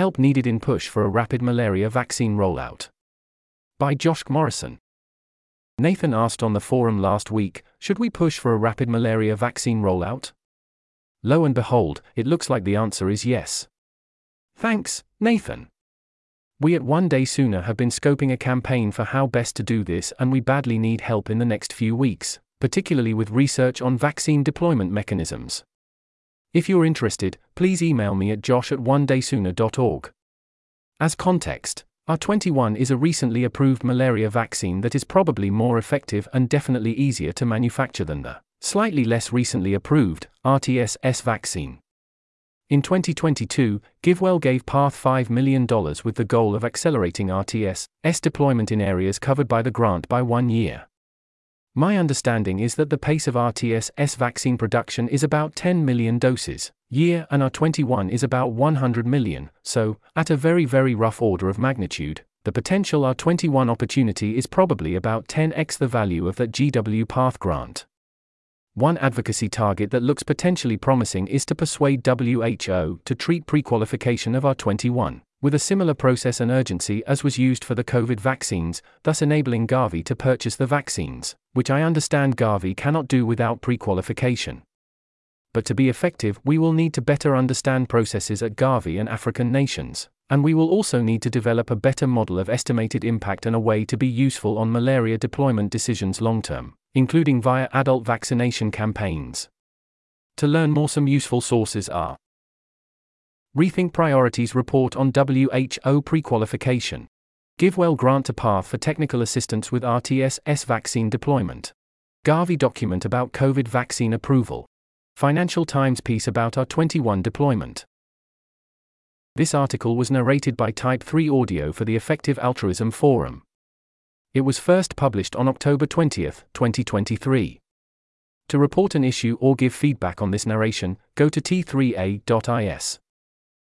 Help needed in push for a rapid malaria vaccine rollout. By Josh Morrison. Nathan asked on the forum last week Should we push for a rapid malaria vaccine rollout? Lo and behold, it looks like the answer is yes. Thanks, Nathan. We at 1Day Sooner have been scoping a campaign for how best to do this, and we badly need help in the next few weeks, particularly with research on vaccine deployment mechanisms. If you're interested, please email me at josh at onedaysooner.org. As context, R21 is a recently approved malaria vaccine that is probably more effective and definitely easier to manufacture than the slightly less recently approved RTS-S vaccine. In 2022, GiveWell gave Path $5 million with the goal of accelerating RTS-S deployment in areas covered by the grant by one year. My understanding is that the pace of RTS-S vaccine production is about 10 million doses year and R21 is about 100 million, so, at a very very rough order of magnitude, the potential R21 opportunity is probably about 10x the value of that GW Path grant. One advocacy target that looks potentially promising is to persuade WHO to treat pre-qualification of R21 with a similar process and urgency as was used for the COVID vaccines, thus enabling Gavi to purchase the vaccines, which I understand Gavi cannot do without pre qualification. But to be effective, we will need to better understand processes at Gavi and African nations, and we will also need to develop a better model of estimated impact and a way to be useful on malaria deployment decisions long term, including via adult vaccination campaigns. To learn more, some useful sources are Rethink Priorities Report on WHO Pre-Qualification. GiveWell grant a path for technical assistance with RTS-S vaccine deployment. Gavi document about COVID vaccine approval. Financial Times piece about R21 deployment. This article was narrated by Type 3 Audio for the Effective Altruism Forum. It was first published on October 20, 2023. To report an issue or give feedback on this narration, go to t3a.is.